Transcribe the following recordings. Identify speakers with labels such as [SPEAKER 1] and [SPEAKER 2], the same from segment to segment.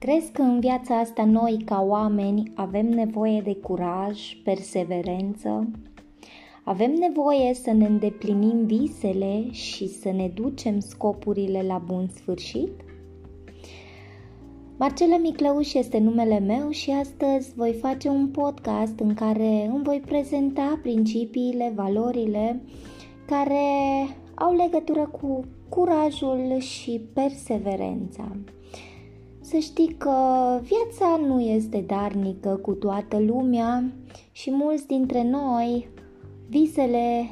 [SPEAKER 1] Crezi că în viața asta noi, ca oameni, avem nevoie de curaj, perseverență? Avem nevoie să ne îndeplinim visele și să ne ducem scopurile la bun sfârșit? Marcela Miclăuș este numele meu și astăzi voi face un podcast în care îmi voi prezenta principiile, valorile care au legătură cu curajul și perseverența. Să știi că viața nu este darnică cu toată lumea și mulți dintre noi visele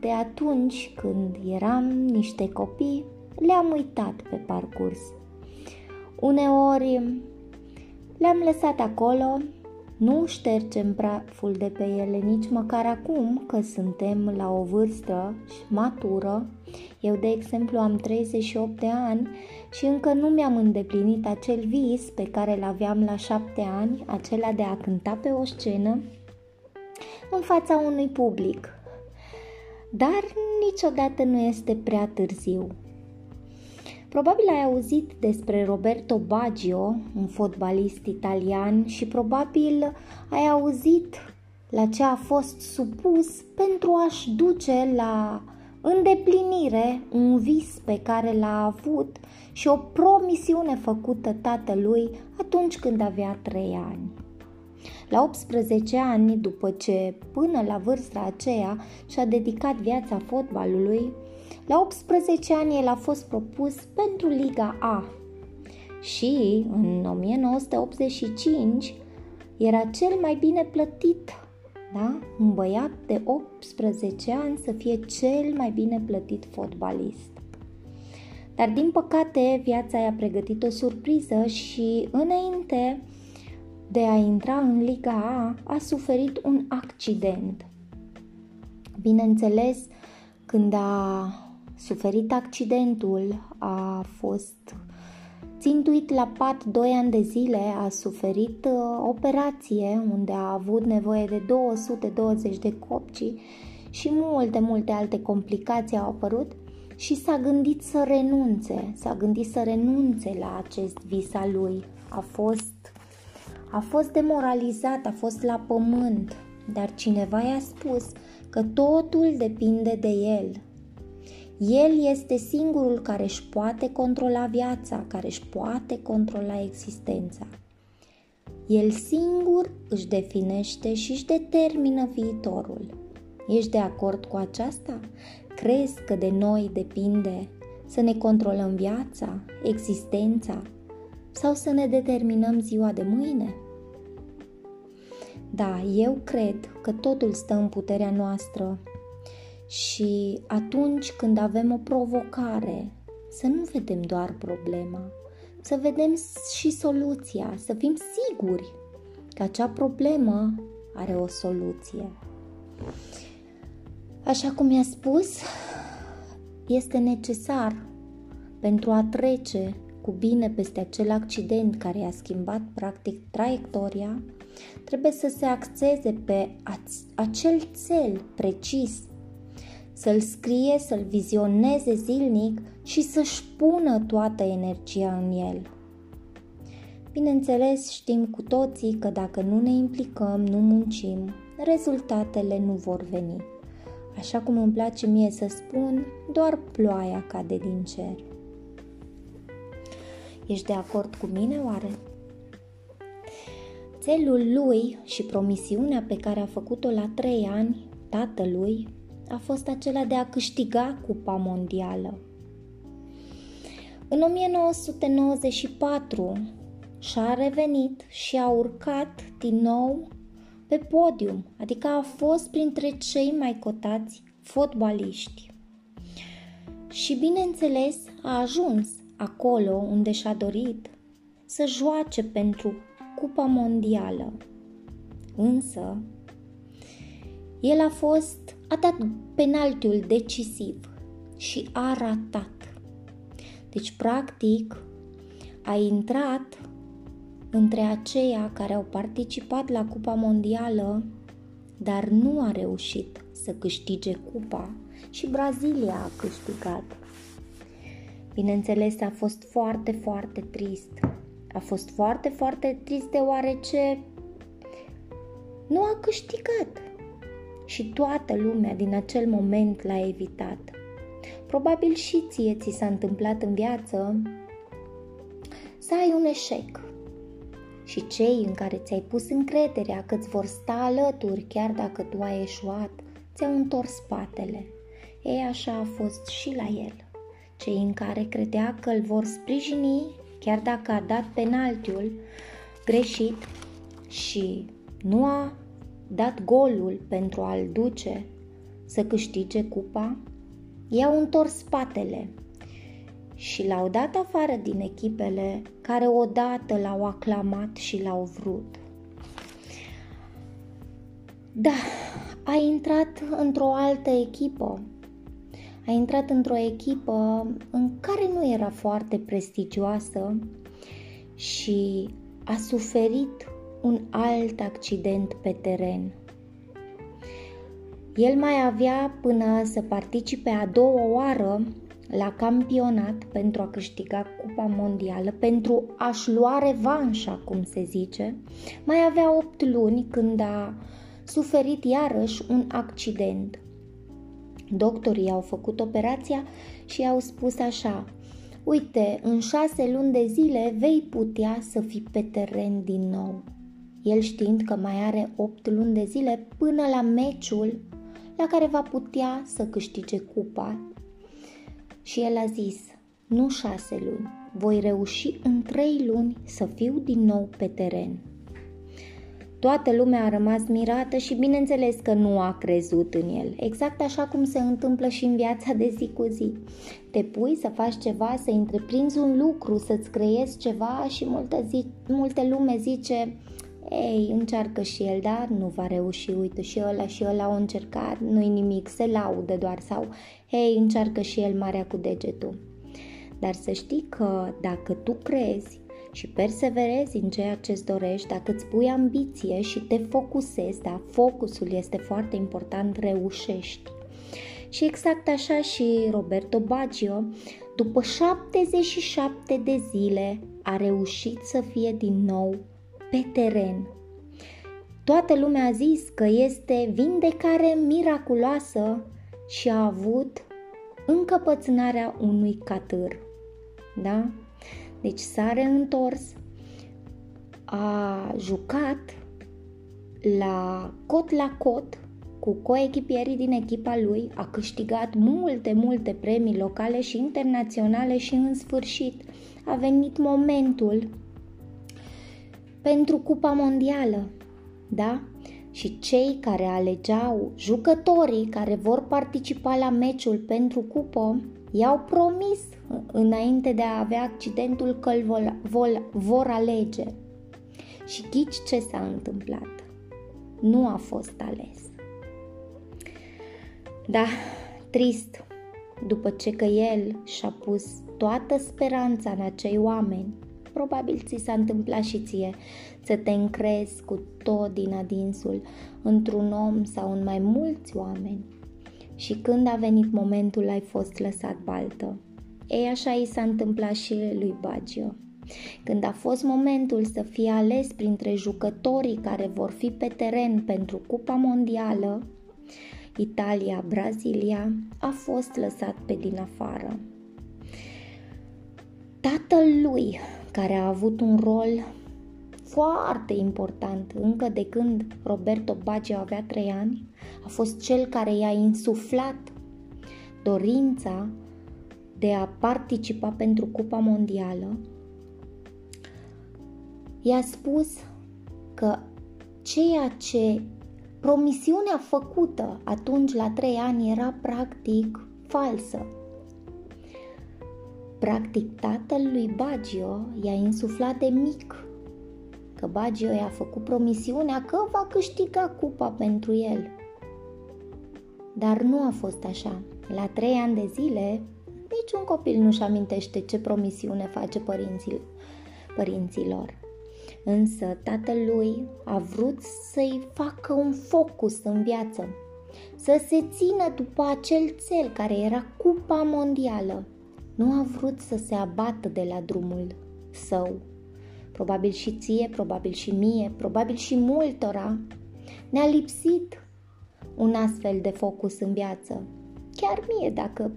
[SPEAKER 1] de atunci când eram niște copii le-am uitat pe parcurs. Uneori le-am lăsat acolo nu ștergem praful de pe ele nici măcar acum că suntem la o vârstă matură. Eu, de exemplu, am 38 de ani și încă nu mi-am îndeplinit acel vis pe care îl aveam la 7 ani, acela de a cânta pe o scenă în fața unui public. Dar niciodată nu este prea târziu. Probabil ai auzit despre Roberto Baggio, un fotbalist italian, și probabil ai auzit la ce a fost supus pentru a-și duce la îndeplinire un vis pe care l-a avut și o promisiune făcută tatălui atunci când avea 3 ani. La 18 ani, după ce până la vârsta aceea și-a dedicat viața fotbalului, la 18 ani el a fost propus pentru Liga A și în 1985 era cel mai bine plătit, da? Un băiat de 18 ani să fie cel mai bine plătit fotbalist. Dar din păcate viața i-a pregătit o surpriză și înainte de a intra în Liga A a suferit un accident. Bineînțeles, când a suferit accidentul, a fost țintuit la pat 2 ani de zile, a suferit uh, operație unde a avut nevoie de 220 de copci și multe, multe alte complicații au apărut și s-a gândit să renunțe, s-a gândit să renunțe la acest vis al lui. A fost, a fost demoralizat, a fost la pământ, dar cineva i-a spus că totul depinde de el, el este singurul care își poate controla viața, care își poate controla existența. El singur își definește și își determină viitorul. Ești de acord cu aceasta? Crezi că de noi depinde să ne controlăm viața, existența sau să ne determinăm ziua de mâine? Da, eu cred că totul stă în puterea noastră și atunci când avem o provocare, să nu vedem doar problema, să vedem și soluția, să fim siguri că acea problemă are o soluție. Așa cum i-a spus, este necesar pentru a trece cu bine peste acel accident care i-a schimbat practic traiectoria, trebuie să se axeze pe acel cel precis să-l scrie, să-l vizioneze zilnic și să-și pună toată energia în el. Bineînțeles, știm cu toții că dacă nu ne implicăm, nu muncim, rezultatele nu vor veni. Așa cum îmi place mie să spun, doar ploaia cade din cer. Ești de acord cu mine oare? Țelul lui și promisiunea pe care a făcut-o la trei ani tatălui a fost acela de a câștiga Cupa Mondială. În 1994 și-a revenit și a urcat din nou pe podium, adică a fost printre cei mai cotați fotbaliști. Și bineînțeles a ajuns acolo unde și-a dorit să joace pentru Cupa Mondială. Însă, el a fost a dat penaltiul decisiv și a ratat. Deci, practic, a intrat între aceia care au participat la Cupa Mondială, dar nu a reușit să câștige cupa și Brazilia a câștigat. Bineînțeles, a fost foarte, foarte trist. A fost foarte, foarte trist deoarece nu a câștigat. Și toată lumea din acel moment l-a evitat. Probabil și ție ți s-a întâmplat în viață să ai un eșec. Și cei în care ți-ai pus încrederea că îți vor sta alături chiar dacă tu ai eșuat, ți-au întors spatele. Ei așa a fost și la el. Cei în care credea că îl vor sprijini, chiar dacă a dat penaltiul greșit și nu a dat golul pentru a-l duce să câștige cupa, i-au întors spatele și l-au dat afară din echipele care odată l-au aclamat și l-au vrut. Da, a intrat într-o altă echipă. A intrat într-o echipă în care nu era foarte prestigioasă și a suferit un alt accident pe teren. El mai avea până să participe a doua oară la campionat pentru a câștiga Cupa Mondială, pentru a-și lua revanșa, cum se zice, mai avea 8 luni când a suferit iarăși un accident. Doctorii au făcut operația și au spus așa, uite, în șase luni de zile vei putea să fii pe teren din nou. El știind că mai are 8 luni de zile până la meciul la care va putea să câștige cupa. Și el a zis, nu șase luni, voi reuși în trei luni să fiu din nou pe teren. Toată lumea a rămas mirată și bineînțeles că nu a crezut în el, exact așa cum se întâmplă și în viața de zi cu zi. Te pui să faci ceva, să întreprinzi un lucru, să-ți creezi ceva și multă, zi, multe lume zice ei, încearcă și el, dar nu va reuși, uite și ăla și ăla au încercat, nu-i nimic, se laudă doar sau, hei, încearcă și el marea cu degetul. Dar să știi că dacă tu crezi și perseverezi în ceea ce îți dorești, dacă îți pui ambiție și te focusezi, da, focusul este foarte important, reușești. Și exact așa și Roberto Baggio, după 77 de zile, a reușit să fie din nou pe teren. Toată lumea a zis că este vindecare miraculoasă și a avut încăpățânarea unui catâr. Da? Deci s-a reîntors, a jucat la cot la cot cu coechipierii din echipa lui, a câștigat multe, multe premii locale și internaționale și în sfârșit a venit momentul pentru Cupa Mondială, da? Și cei care alegeau, jucătorii care vor participa la meciul pentru cupă, i-au promis înainte de a avea accidentul că îl vor, vor, vor alege. Și ghici ce s-a întâmplat? Nu a fost ales. Da, trist, după ce că el și-a pus toată speranța în acei oameni probabil ți s-a întâmplat și ție să te încrezi cu tot din adinsul într-un om sau în mai mulți oameni. Și când a venit momentul, ai fost lăsat baltă. Ei, așa i s-a întâmplat și lui Baggio. Când a fost momentul să fie ales printre jucătorii care vor fi pe teren pentru Cupa Mondială, Italia-Brazilia a fost lăsat pe din afară. Tatăl lui care a avut un rol foarte important încă de când Roberto Baggio avea trei ani, a fost cel care i-a insuflat dorința de a participa pentru Cupa Mondială, i-a spus că ceea ce promisiunea făcută atunci la trei ani era practic falsă. Practic, tatăl lui Bagio i-a insuflat de mic că Bagio i-a făcut promisiunea că va câștiga cupa pentru el. Dar nu a fost așa. La trei ani de zile, niciun copil nu-și amintește ce promisiune face părinții, părinților. Însă tatăl lui a vrut să-i facă un focus în viață, să se țină după acel cel care era Cupa Mondială – nu a vrut să se abată de la drumul său, probabil și ție, probabil și mie, probabil și multora, ne-a lipsit un astfel de focus în viață. Chiar mie, dacă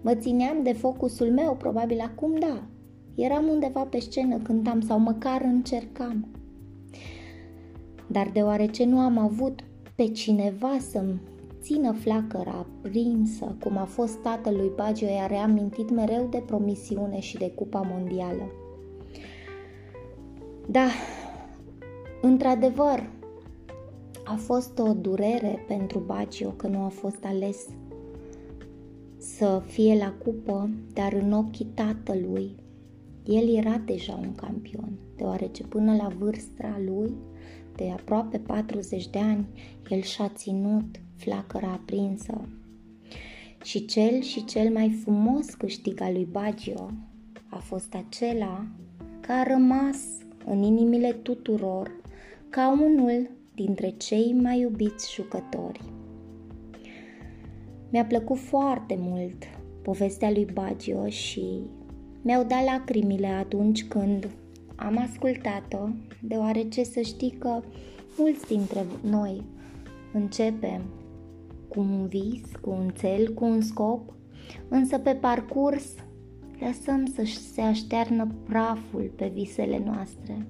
[SPEAKER 1] mă țineam de focusul meu, probabil acum da. Eram undeva pe scenă, cântam sau măcar încercam. Dar deoarece nu am avut pe cineva să-mi țină flacăra aprinsă, cum a fost tatălui Bagio, i-a reamintit mereu de promisiune și de Cupa Mondială. Da, într-adevăr, a fost o durere pentru Bagio că nu a fost ales să fie la cupă, dar în ochii tatălui, el era deja un campion, deoarece până la vârsta lui, de aproape 40 de ani, el și-a ținut flacăra aprinsă. Și cel și cel mai frumos câștig al lui Bagio a fost acela care a rămas în inimile tuturor ca unul dintre cei mai iubiți jucători. Mi-a plăcut foarte mult povestea lui Bagio și mi-au dat lacrimile atunci când am ascultat-o, deoarece să știi că mulți dintre noi începem cu un vis, cu un cel, cu un scop, însă pe parcurs lăsăm să se aștearnă praful pe visele noastre.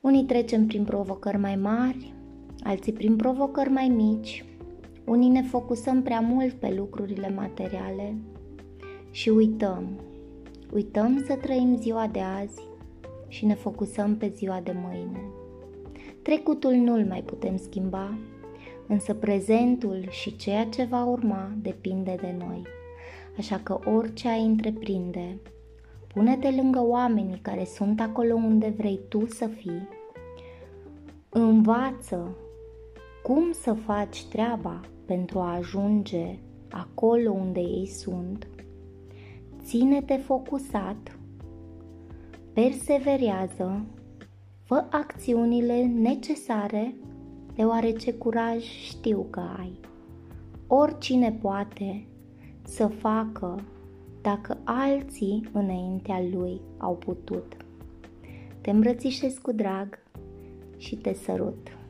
[SPEAKER 1] Unii trecem prin provocări mai mari, alții prin provocări mai mici, unii ne focusăm prea mult pe lucrurile materiale și uităm. Uităm să trăim ziua de azi și ne focusăm pe ziua de mâine. Trecutul nu-l mai putem schimba, însă prezentul și ceea ce va urma depinde de noi. Așa că orice ai întreprinde, pune-te lângă oamenii care sunt acolo unde vrei tu să fii, învață cum să faci treaba pentru a ajunge acolo unde ei sunt, ține-te focusat, perseverează, fă acțiunile necesare deoarece curaj știu că ai. Oricine poate să facă dacă alții înaintea lui au putut. Te îmbrățișez cu drag și te sărut. thank you